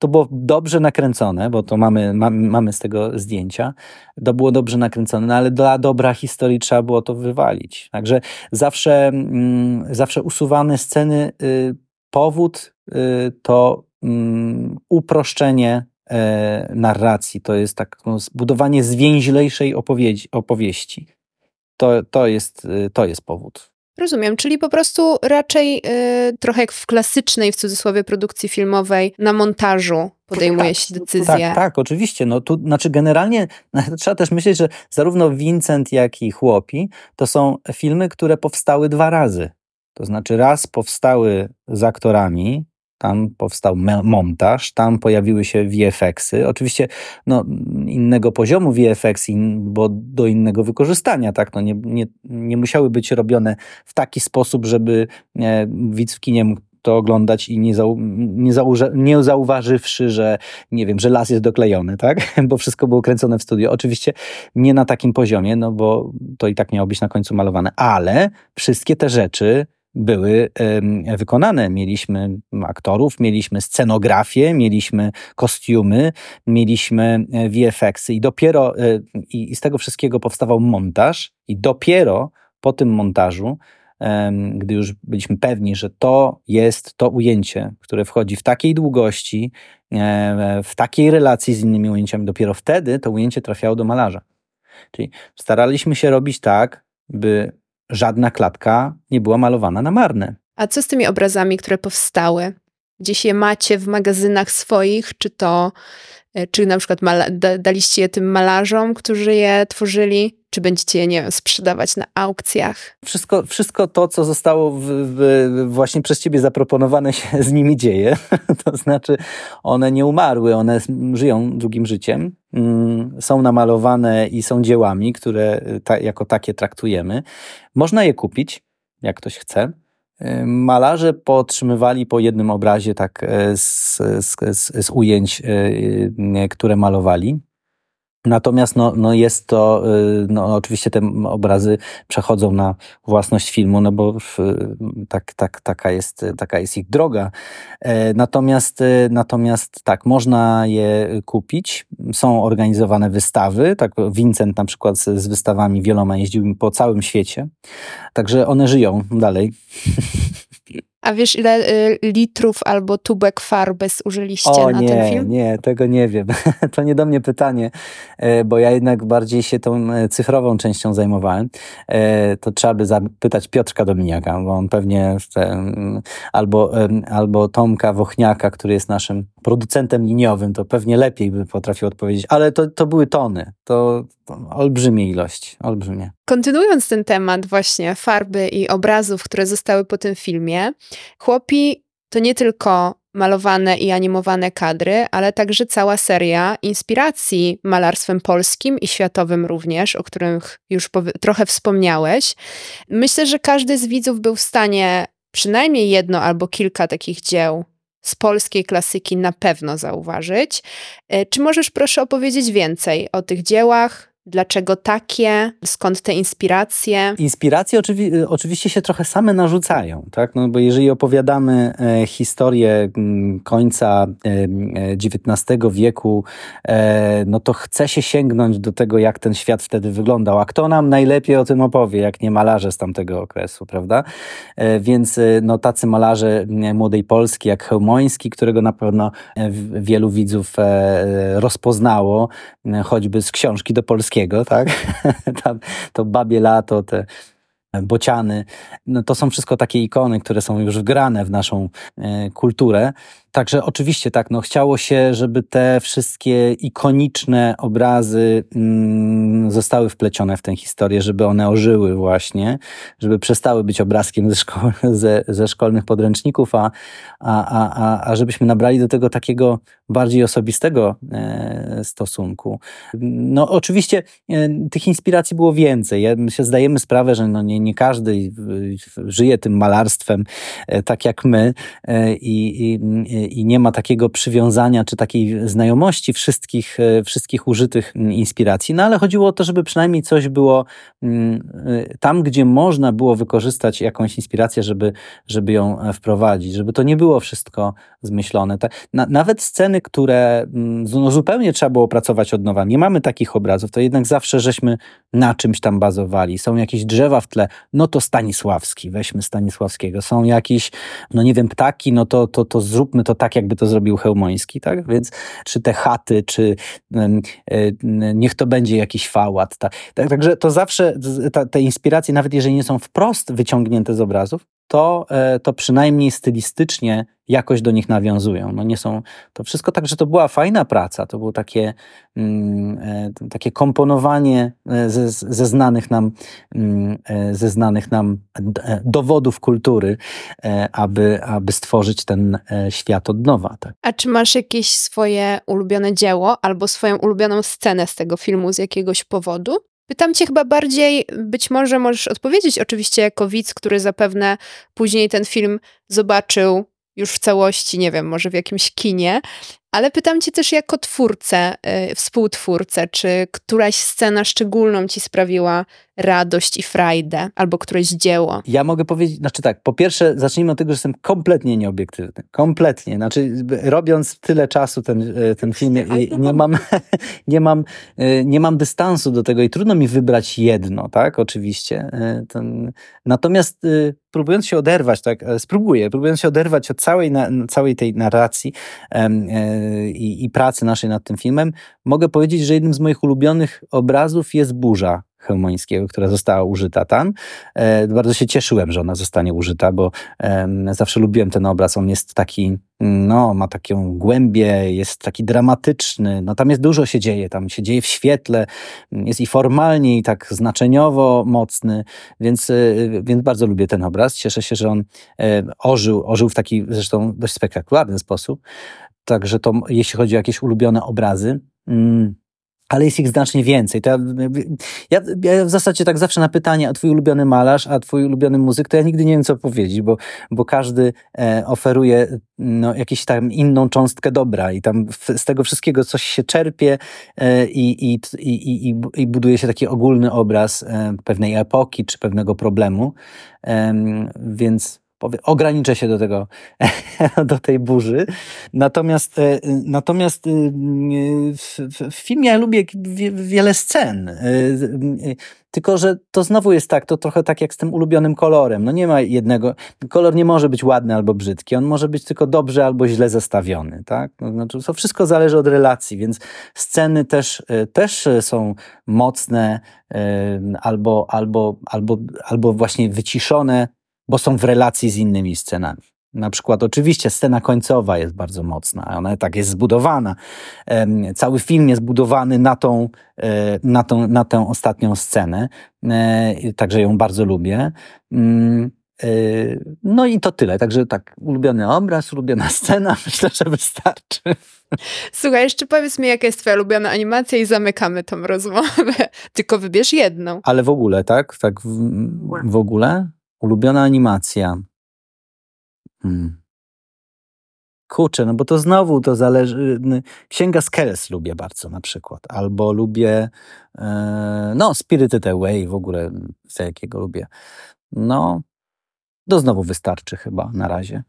to było dobrze nakręcone, bo to mamy, mamy, z tego zdjęcia. To było dobrze nakręcone, no ale dla dobra historii trzeba było to wywalić. Także zawsze, mm, zawsze usuwane sceny, y, powód y, to mm, uproszczenie e, narracji, to jest tak no, zbudowanie zwięźlejszej opowieści. opowieści. To, to, jest, y, to jest powód. Rozumiem, czyli po prostu raczej y, trochę jak w klasycznej, w cudzysłowie, produkcji filmowej, na montażu podejmuje tak, się decyzję. Tak, tak, oczywiście. No tu, znaczy generalnie *laughs* trzeba też myśleć, że zarówno Vincent, jak i Chłopi to są filmy, które powstały dwa razy. To znaczy raz powstały z aktorami, tam powstał montaż, tam pojawiły się VFX-y. Oczywiście no, innego poziomu VFX, bo do innego wykorzystania, tak? No, nie, nie, nie musiały być robione w taki sposób, żeby e, widz w kinie mógł to oglądać i nie, zau, nie, zauże, nie zauważywszy, że nie wiem, że las jest doklejony, tak? *laughs* Bo wszystko było kręcone w studio. Oczywiście nie na takim poziomie, no bo to i tak miało być na końcu malowane, ale wszystkie te rzeczy były wykonane. Mieliśmy aktorów, mieliśmy scenografię, mieliśmy kostiumy, mieliśmy e, VFX-y i dopiero e, i z tego wszystkiego powstawał montaż i dopiero po tym montażu gdy już byliśmy pewni, że to jest to ujęcie, które wchodzi w takiej długości, e, w takiej relacji z innymi ujęciami, dopiero wtedy to ujęcie trafiało do malarza. Czyli staraliśmy się robić tak, by żadna klatka nie była malowana na marne. A co z tymi obrazami, które powstały? Gdzieś je macie w magazynach swoich, czy to, e, czy na przykład daliście je tym malarzom, którzy je tworzyli? Czy będziecie je, nie wiem, sprzedawać na aukcjach? Wszystko, wszystko to, co zostało w, w, właśnie przez ciebie zaproponowane się z nimi dzieje. *laughs* to znaczy, one nie umarły, one żyją długim życiem, mm, są namalowane i są dziełami, które ta, jako takie traktujemy. Można je kupić, jak ktoś chce. Y, malarze podtrzymywali po jednym obrazie tak e, z, z, z, ujęć, e, które malowali. Natomiast no, no jest to, y, no oczywiście te obrazy przechodzą na własność filmu, no bo tak, tak, taka, jest, taka jest ich droga. E, natomiast, y, natomiast tak, można je kupić. Są organizowane wystawy, tak Vincent na przykład z, z wystawami wieloma jeździł po całym świecie. Także one żyją dalej. *laughs* A wiesz, ile y, litrów albo tubek farby zużyliście o, na nie, ten film? Nie, tego nie wiem. *laughs* to nie do mnie pytanie, e, bo ja jednak bardziej się tą e, cyfrową częścią zajmowałem. E, to trzeba by zapytać Piotrka Dominiaka, bo on pewnie albo, albo Tomka Wochniaka, który jest naszym producentem liniowym, to pewnie lepiej by potrafił odpowiedzieć, ale to, to były tony. To, to olbrzymie ilość, olbrzymie. Kontynuując ten temat właśnie farby i obrazów, które zostały po tym filmie, chłopi to nie tylko malowane i animowane kadry, ale także cała seria inspiracji malarstwem polskim i światowym również, o których już trochę wspomniałeś. Myślę, że każdy z widzów był w stanie przynajmniej jedno albo kilka takich dzieł z polskiej klasyki na pewno zauważyć. E, czy możesz proszę opowiedzieć więcej o tych dziełach, Dlaczego takie? Skąd te inspiracje? Inspiracje oczywi oczywiście się trochę same narzucają, tak? No bo jeżeli opowiadamy e, historię m, mm, końca e, XIX wieku, e, no to chce się sięgnąć do tego, jak ten świat wtedy wyglądał. A kto nam najlepiej o tym opowie, jak nie malarze z tamtego okresu, prawda? E, więc e, no, tacy malarze młodej Polski, jak Chełmoński, którego na pewno e, wielu widzów rozpoznało, choćby z książki do Polski tak? *laughs* To babie lato, te bociany, no to są wszystko takie ikony, które są już wgrane w naszą e, kulturę. Także oczywiście tak, no chciało się, żeby te wszystkie ikoniczne obrazy mm, zostały wplecione w tę historię, żeby one ożyły właśnie, żeby przestały być obrazkiem ze, szko ze, ze szkolnych podręczników, a, a, a, a żebyśmy nabrali do tego takiego bardziej osobistego e, stosunku. No oczywiście e, tych inspiracji było więcej. Ja, my się zdajemy sprawę, że no nie, nie każdy żyje tym malarstwem e, tak jak my e, i, i i nie ma takiego przywiązania czy takiej znajomości wszystkich, e, wszystkich użytych inspiracji. No ale chodziło o to, żeby przynajmniej coś było e, tam, gdzie można było wykorzystać jakąś inspirację, żeby, żeby ją e, wprowadzić, żeby to nie było wszystko zmyślone. Na, nawet sceny, które no, zupełnie trzeba było pracować od nowa, nie mamy takich obrazów, to jednak zawsze żeśmy na czymś tam bazowali. Są jakieś drzewa w tle, no to Stanisławski, weźmy Stanisławskiego. Są jakieś, no nie wiem, ptaki, no to, to, to zróbmy to tak, jakby to zrobił Chełmoński, tak? Więc czy te chaty, czy e, niech to będzie jakiś fałat. Tak? Także to zawsze te inspiracje, nawet jeżeli nie są wprost wyciągnięte z obrazów, to, e, to przynajmniej stylistycznie jakoś do nich nawiązują. No nie są, to wszystko tak, że to była fajna praca, to było takie, mm, e, takie komponowanie e, ze, ze, znanych nam, mm, ze znanych nam dowodów kultury, aby, aby stworzyć ten świat od nowa. Tak. A czy masz jakieś swoje ulubione dzieło albo swoją ulubioną scenę z tego filmu z jakiegoś powodu? Pytam cię chyba bardziej, być może możesz odpowiedzieć oczywiście jako widz, który zapewne później ten film zobaczył już w całości, nie wiem, może w jakimś kinie, ale pytam cię też jako twórcę, yy, współtwórcę, czy któraś scena szczególną ci sprawiła radość i frajdę, albo któreś dzieło? Ja mogę powiedzieć, znaczy tak, po pierwsze zacznijmy od tego, że jestem kompletnie nieobiektywny. Kompletnie. Znaczy robiąc tyle czasu ten, e, ten film, nie mam, *laughs* nie, mam, e, nie mam dystansu do tego i trudno mi wybrać jedno, tak, oczywiście. E, ten, natomiast próbując się oderwać, tak, spróbuję, próbując się oderwać od całej, na, całej tej narracji i, i pracy naszej nad tym filmem, mogę powiedzieć, że jednym z moich ulubionych obrazów jest burza Chełmońskiego, która została użyta tam. E, bardzo się cieszyłem, że ona zostanie użyta, bo zawsze lubiłem ten obraz. On jest taki, no, ma taką głębię, jest taki dramatyczny. No, tam jest dużo się dzieje, tam się dzieje w świetle, jest i formalnie, i tak znaczeniowo mocny, więc, e, więc bardzo lubię ten obraz. Cieszę się, że on e, ożył, ożył w taki zresztą dość spektakularny sposób. Także to, jeśli chodzi o jakieś ulubione obrazy, mm, ale jest ich znacznie więcej. Ja, ja, ja, w zasadzie tak zawsze na pytanie, a twój ulubiony malarz, a twój ulubiony muzyk, to ja nigdy nie wiem, co powiedzieć, bo, bo każdy e, oferuje no, jakąś tam inną cząstkę dobra i tam w, z tego wszystkiego coś się czerpie e, i, i, i, i, i buduje się taki ogólny obraz e, pewnej epoki czy pewnego problemu. więc ograniczę się do tego, *laughs* do tej burzy. Natomiast, e, natomiast e, w, w filmie ja lubię wiele scen. E, tylko, że to znowu jest tak, to trochę tak jak z tym ulubionym kolorem. No nie ma jednego, kolor nie może być ładny albo brzydki, on może być tylko dobrze albo źle zestawiony, tak? No, znaczy, to wszystko zależy od relacji, więc sceny też, też są mocne albo, albo, albo, albo właśnie wyciszone bo są w relacji z innymi scenami. Na przykład, oczywiście, scena końcowa jest bardzo mocna, ona tak jest zbudowana. Cały film jest budowany na tą, e, na tą, na tę ostatnią scenę, e, także ją bardzo lubię. Mm, No i to tyle. Także tak, ulubiony obraz, ulubiona *laughs* scena, myślę, że wystarczy. Słuchaj, jeszcze powiedz mi, jaka jest twoja ulubiona animacja i zamykamy tą rozmowę. *laughs* Tylko wybierz jedną. Ale w ogóle, tak? Tak w, w ogóle? Ulubiona animacja. Hmm. Kurczę, no bo to znowu to zależy. Księga Skeles lubię bardzo na przykład. Albo lubię e, no Spirited Away w ogóle, za jakiego lubię. No, to znowu wystarczy chyba na razie.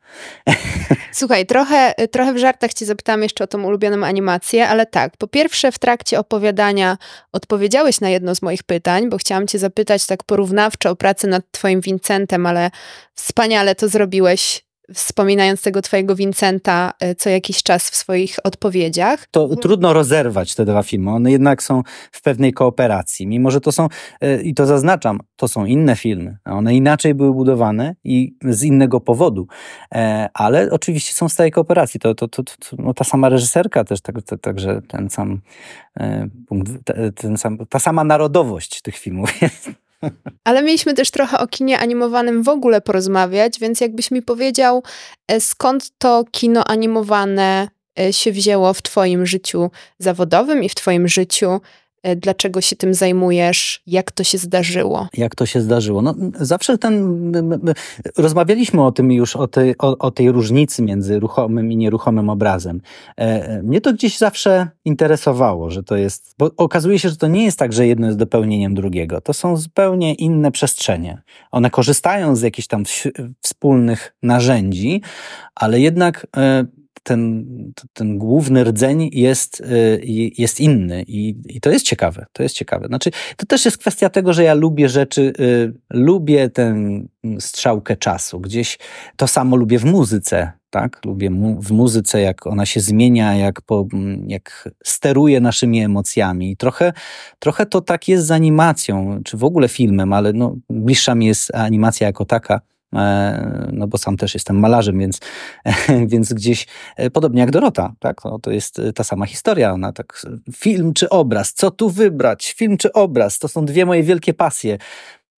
*laughs* Słuchaj, trochę, trochę w żartach cię zapytałam jeszcze o tą ulubioną animację, ale tak, po pierwsze w trakcie opowiadania odpowiedziałeś na jedno z moich pytań, bo chciałam cię zapytać tak porównawczo o pracę nad twoim Vincentem, ale wspaniale to zrobiłeś wspominając tego twojego Vincenta e, co jakiś czas w swoich odpowiedziach. To trudno rozerwać te dwa filmy. One jednak są w pewnej kooperacji. Mimo, że to są, e, i to zaznaczam, to są inne filmy. One inaczej były budowane i z innego powodu. E, ale oczywiście są w stałej kooperacji. To, to, to, to no ta sama reżyserka też, tak, także ten sam punkt, ten sam, ta sama narodowość tych filmów jest. *laughs* Ale mieliśmy też trochę o kinie animowanym w ogóle porozmawiać, więc jakbyś mi powiedział, e, skąd to kino animowane e, się wzięło w Twoim życiu zawodowym i w Twoim życiu dlaczego się tym zajmujesz, jak to się zdarzyło? Jak to się zdarzyło? No, zawsze ten. Rozmawialiśmy o tym już, o tej, o, o tej różnicy między ruchomym i nieruchomym obrazem. E, e, mnie to gdzieś zawsze interesowało, że to jest. Bo okazuje się, że to nie jest tak, że jedno jest dopełnieniem drugiego. To są zupełnie inne przestrzenie. One korzystają z jakichś tam wspólnych narzędzi, ale jednak ten, ten główny rdzeń jest, y, jest inny I, i to jest ciekawe, to jest ciekawe. Znaczy, to też jest kwestia tego, że ja lubię rzeczy, y, lubię tę strzałkę czasu. Gdzieś to samo lubię w muzyce, tak? Lubię mu w muzyce, jak ona się zmienia, jak, po, jak steruje naszymi emocjami. Trochę, trochę to tak jest z animacją, czy w ogóle filmem, ale no, bliższa mi jest animacja jako taka no bo sam też jestem malarzem, więc, *laughs* więc gdzieś e, podobnie jak Dorota, tak? No, to jest e, ta sama historia. Ona tak, film czy obraz, co tu wybrać? Film czy obraz? To są dwie moje wielkie pasje.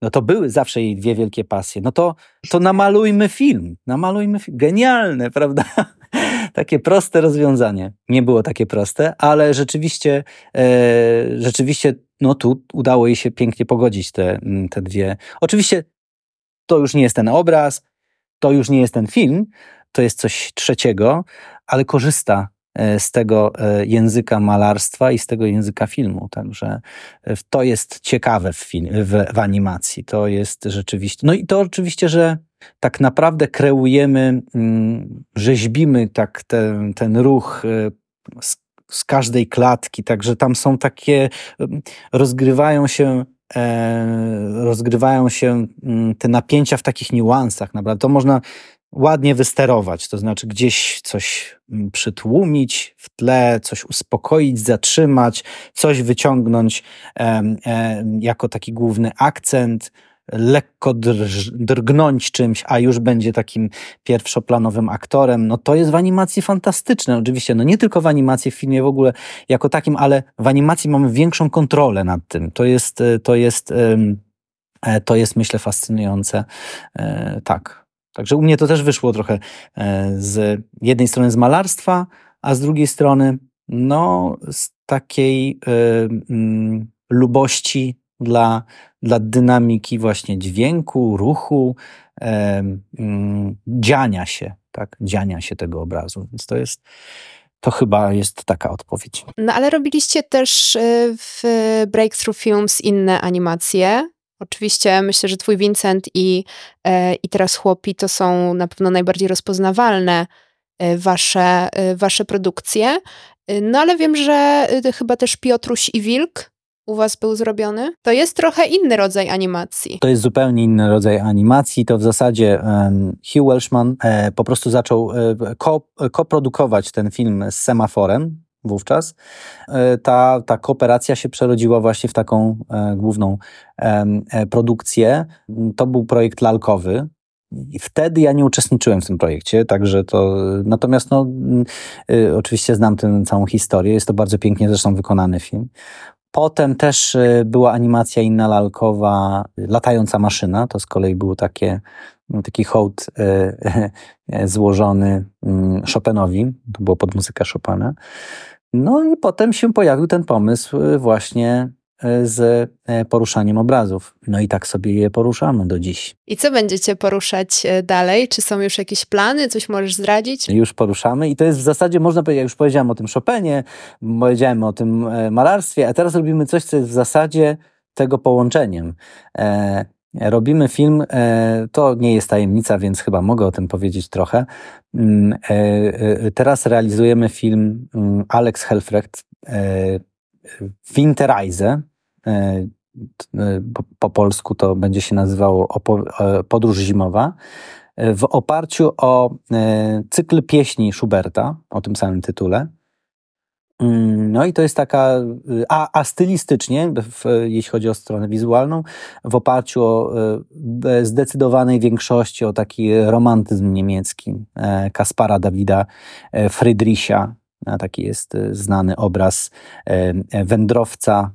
No to były zawsze jej dwie wielkie pasje. No to, to namalujmy film. Namalujmy film. Genialne, *laughs* prawda? takie proste rozwiązanie. Nie było takie proste, ale rzeczywiście, e, rzeczywiście, no tu udało jej się pięknie pogodzić te, te dwie. Oczywiście to już nie jest ten obraz, to już nie jest ten film, to jest coś trzeciego, ale korzysta e, z tego e, języka malarstwa i z tego języka filmu. Także e, to jest ciekawe w, film, w, w animacji. To jest rzeczywiście. No i to oczywiście, że tak naprawdę kreujemy, mm, rzeźbimy tak ten, ten ruch z, z każdej klatki, także tam są takie, rozgrywają się rozgrywają się mm, te napięcia w takich niuansach. Naprawdę to można ładnie wysterować, to znaczy gdzieś coś mm, przytłumić w tle, coś uspokoić, zatrzymać, coś wyciągnąć jako taki główny akcent lekko drż, drgnąć czymś, a już będzie takim pierwszoplanowym aktorem, no to jest w animacji fantastyczne. Oczywiście, no nie tylko w animacji, w filmie w ogóle jako takim, ale w animacji mamy większą kontrolę nad tym. To jest, e, to jest, e, to jest myślę fascynujące. E, tak. Także u mnie to też wyszło trochę z jednej strony z malarstwa, a z drugiej strony no z takiej lubości dla, dla dynamiki właśnie dźwięku, ruchu, e, dziania się, tak, dziania się tego obrazu. Więc to jest, to chyba jest taka odpowiedź. No ale robiliście też e, w Breakthrough Films inne animacje. Oczywiście myślę, że twój Vincent i, e, i teraz Chłopi to są na pewno najbardziej rozpoznawalne e, wasze, wasze produkcje. No ale wiem, że chyba też Piotruś i Wilk u was był zrobiony? To jest trochę inny rodzaj animacji. To jest zupełnie inny rodzaj animacji. To w zasadzie um, Hugh Welshman e, po prostu zaczął e, koprodukować ten film z Semaforem wówczas. E, ta, ta kooperacja się przerodziła właśnie w taką e, główną e, produkcję. To był projekt lalkowy, i wtedy ja nie uczestniczyłem w tym projekcie, także to. Natomiast, no, y, oczywiście znam tę całą historię. Jest to bardzo pięknie zresztą wykonany film. Potem też y, była animacja inna lalkowa, latająca maszyna. To z kolei było takie taki hołd *laughs* złożony mm, Chopinowi, to było pod muzykę Chopina. No i potem się pojawił ten pomysł właśnie E, z e, poruszaniem obrazów. No i tak sobie je poruszamy do dziś. I co będziecie poruszać e, dalej? Czy są już jakieś plany? Coś możesz zdradzić? Już poruszamy i to jest w zasadzie, można powiedzieć, ja już powiedziałem o tym Chopinie, powiedziałem o tym malarstwie, a teraz robimy coś, co jest w zasadzie tego połączeniem. E, robimy film, e, to nie jest tajemnica, więc chyba mogę o tym powiedzieć trochę. Mm, e, teraz realizujemy film mm, Alex Helfrecht Winterize, e, po polsku to będzie się nazywało e, Podróż Zimowa, e, w oparciu o cykl pieśni Schuberta, o tym samym tytule. Mm, no i to jest taka, a, a stylistycznie, w, jeśli chodzi o stronę wizualną, w oparciu o zdecydowanej większości o taki romantyzm niemiecki Kaspara Dawida Friedricha, Taki jest e, znany obraz e, e, wędrowca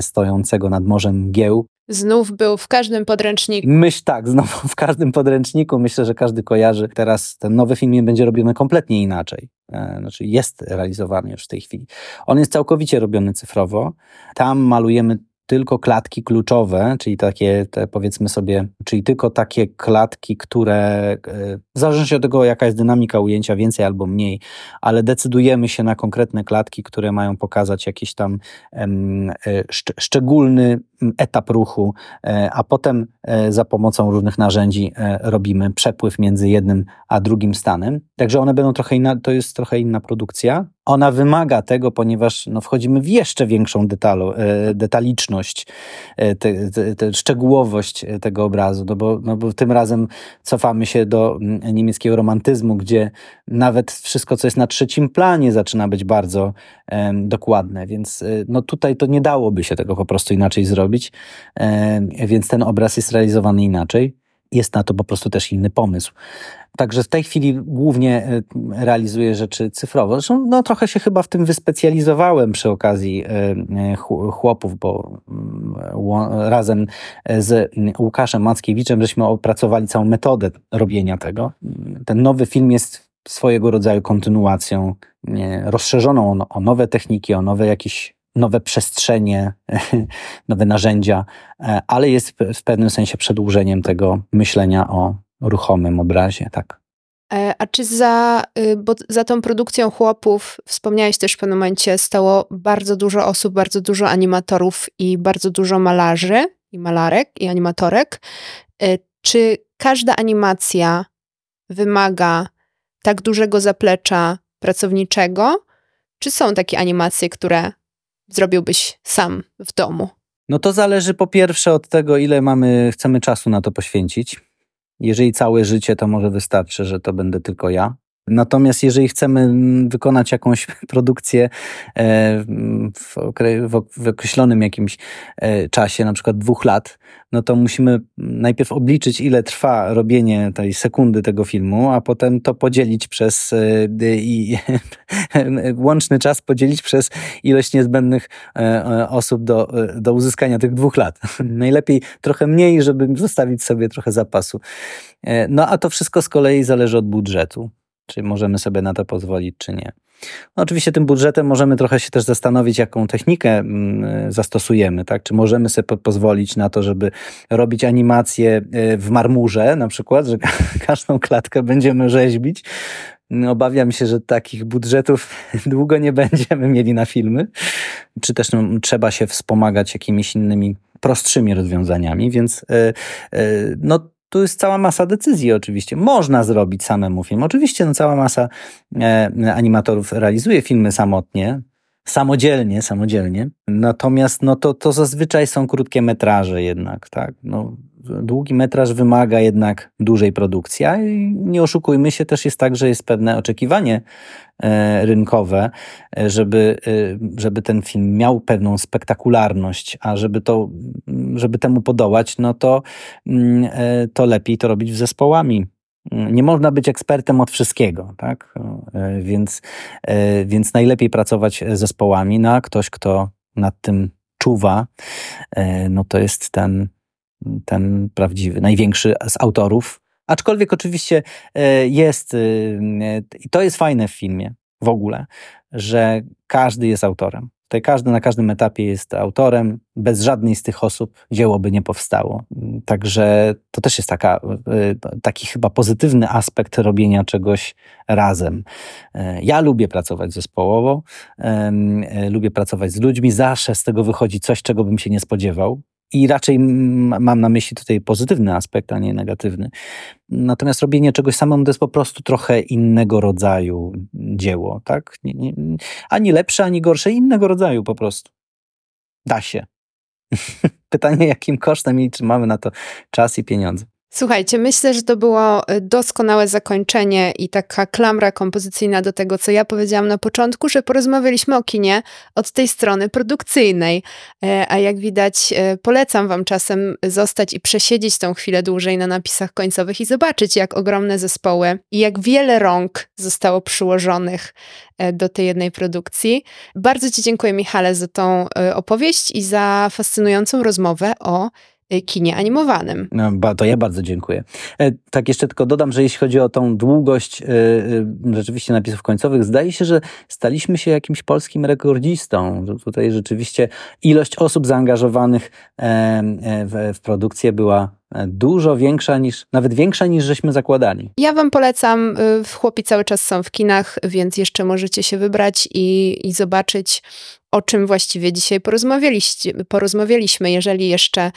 stojącego nad morzem mgieł. Znów był w każdym podręczniku. Myśl tak, znowu w każdym podręczniku. Myślę, że każdy kojarzy. Teraz ten nowy film będzie robiony kompletnie inaczej. Znaczy jest realizowany już w tej chwili. On jest całkowicie robiony cyfrowo. Tam malujemy tylko klatki kluczowe, czyli takie, te powiedzmy sobie, czyli tylko takie klatki, które e, w zależności od tego, jaka jest dynamika ujęcia, więcej albo mniej, ale decydujemy się na konkretne klatki, które mają pokazać jakiś tam e, szczególny etap ruchu, e, a potem za pomocą różnych narzędzi robimy przepływ między jednym a drugim stanem. Także one będą trochę inna, to jest trochę inna produkcja, ona wymaga tego, ponieważ no, wchodzimy w jeszcze większą detalu, e, detaliczność, e, te, te, te szczegółowość e, tego obrazu, no bo, no bo tym razem cofamy się do niemieckiego romantyzmu, gdzie nawet wszystko, co jest na trzecim planie, zaczyna być bardzo dokładne, więc no, tutaj to nie dałoby się tego po prostu inaczej zrobić, więc ten obraz jest realizowany inaczej. Jest na to po prostu też inny pomysł. Także w tej chwili głównie e, realizuję rzeczy cyfrowo. Zresztą no, trochę się chyba w tym wyspecjalizowałem przy okazji e, e, chłopów, bo mm, razem z Łukaszem Mackiewiczem żeśmy opracowali całą metodę robienia tego. Ten nowy film jest swojego rodzaju kontynuacją, rozszerzoną o nowe techniki, o nowe jakieś nowe przestrzenie, *laughs* nowe narzędzia, ale jest w pewnym sensie przedłużeniem tego myślenia o ruchomym obrazie, tak. E, a czy za, y, bo za tą produkcją chłopów, wspomniałeś też w pewnym momencie, stało bardzo dużo osób, bardzo dużo animatorów i bardzo dużo malarzy i malarek i animatorek. E, czy każda animacja wymaga tak dużego zaplecza pracowniczego? Czy są takie animacje, które zrobiłbyś sam w domu? No to zależy po pierwsze od tego, ile mamy, chcemy czasu na to poświęcić. Jeżeli całe życie, to może wystarczy, że to będę tylko ja. Natomiast jeżeli chcemy wykonać jakąś *laughs* produkcję e, w określonym jakimś e, czasie, na przykład dwóch lat, no to musimy najpierw obliczyć, ile trwa robienie tej sekundy tego filmu, a potem to podzielić przez e, i *laughs* łączny czas podzielić przez ilość niezbędnych osób do, do uzyskania tych dwóch lat. *laughs* Najlepiej trochę mniej, żeby zostawić sobie trochę zapasu. No a to wszystko z kolei zależy od budżetu. Czy możemy sobie na to pozwolić, czy nie. No oczywiście tym budżetem możemy trochę się też zastanowić, jaką technikę mm, zastosujemy, tak? Czy możemy sobie pozwolić na to, żeby robić animacje y, w marmurze, na przykład, że *laughs* każdą klatkę będziemy rzeźbić. No, obawiam się, że takich budżetów *laughs* długo nie będziemy mieli na filmy. Czy też no, trzeba się wspomagać jakimiś innymi prostszymi rozwiązaniami, więc y, y, no tu jest cała masa decyzji oczywiście. Można zrobić samemu film. Oczywiście no, cała masa e, animatorów realizuje filmy samotnie, samodzielnie, samodzielnie. Natomiast no to, to zazwyczaj są krótkie metraże jednak, tak. No, długi metraż wymaga jednak dużej produkcji, a nie oszukujmy się, też jest tak, że jest pewne oczekiwanie e, rynkowe, e, żeby, e, żeby ten film miał pewną spektakularność, a żeby to, żeby temu podołać, no to, mm, to lepiej to robić w zespołami. Nie można być ekspertem od wszystkiego, tak? Więc, więc najlepiej pracować zespołami, no a ktoś, kto nad tym czuwa, no to jest ten ten prawdziwy, największy z autorów Aczkolwiek oczywiście e, jest, i to jest fajne w filmie w ogóle, że każdy jest autorem. Tutaj każdy na każdym etapie jest autorem. Bez żadnej z tych osób dzieło by nie powstało. Także to też jest taka, e, taki chyba pozytywny aspekt robienia czegoś razem. E, ja lubię pracować zespołowo, lubię pracować z ludźmi. Zawsze z tego wychodzi coś, czego bym się nie spodziewał. I raczej mam na myśli tutaj pozytywny aspekt, a nie negatywny. Natomiast robienie czegoś samemu to jest po prostu trochę innego rodzaju dzieło, tak? Nie, nie, ani lepsze, ani gorsze, innego rodzaju po prostu. Da się. *laughs* Pytanie, jakim kosztem i czy mamy na to czas i pieniądze. Słuchajcie, myślę, że to było y, doskonałe zakończenie i taka klamra kompozycyjna do tego, co ja powiedziałam na początku, że porozmawialiśmy o kinie od tej strony produkcyjnej. E, a jak widać, e, polecam Wam czasem zostać i przesiedzieć tą chwilę dłużej na napisach końcowych i zobaczyć, jak ogromne zespoły i jak wiele rąk zostało przyłożonych e, do tej jednej produkcji. Bardzo Ci dziękuję, Michale, za tą opowieść i za fascynującą rozmowę o kinie animowanym. No, to ja bardzo dziękuję. E, tak jeszcze tylko dodam, że jeśli chodzi o tą długość e, e, rzeczywiście napisów końcowych, zdaje się, że staliśmy się jakimś polskim rekordzistą. Tutaj rzeczywiście ilość osób zaangażowanych w, w produkcję była dużo większa niż, nawet większa niż żeśmy zakładali. Ja wam polecam, y, chłopi cały czas są w kinach, więc jeszcze możecie się wybrać i, i zobaczyć o czym właściwie dzisiaj porozmawialiśmy, jeżeli jeszcze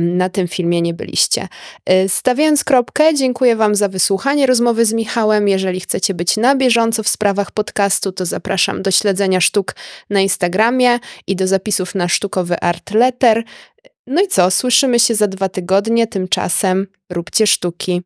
na tym filmie nie byliście. Y, stawiając kropkę, dziękuję Wam za wysłuchanie rozmowy z Michałem. Jeżeli chcecie być na bieżąco w sprawach podcastu, to zapraszam do śledzenia sztuk na Instagramie i do zapisów na sztukowy art letter. No i co, słyszymy się za dwa tygodnie, tymczasem róbcie sztuki.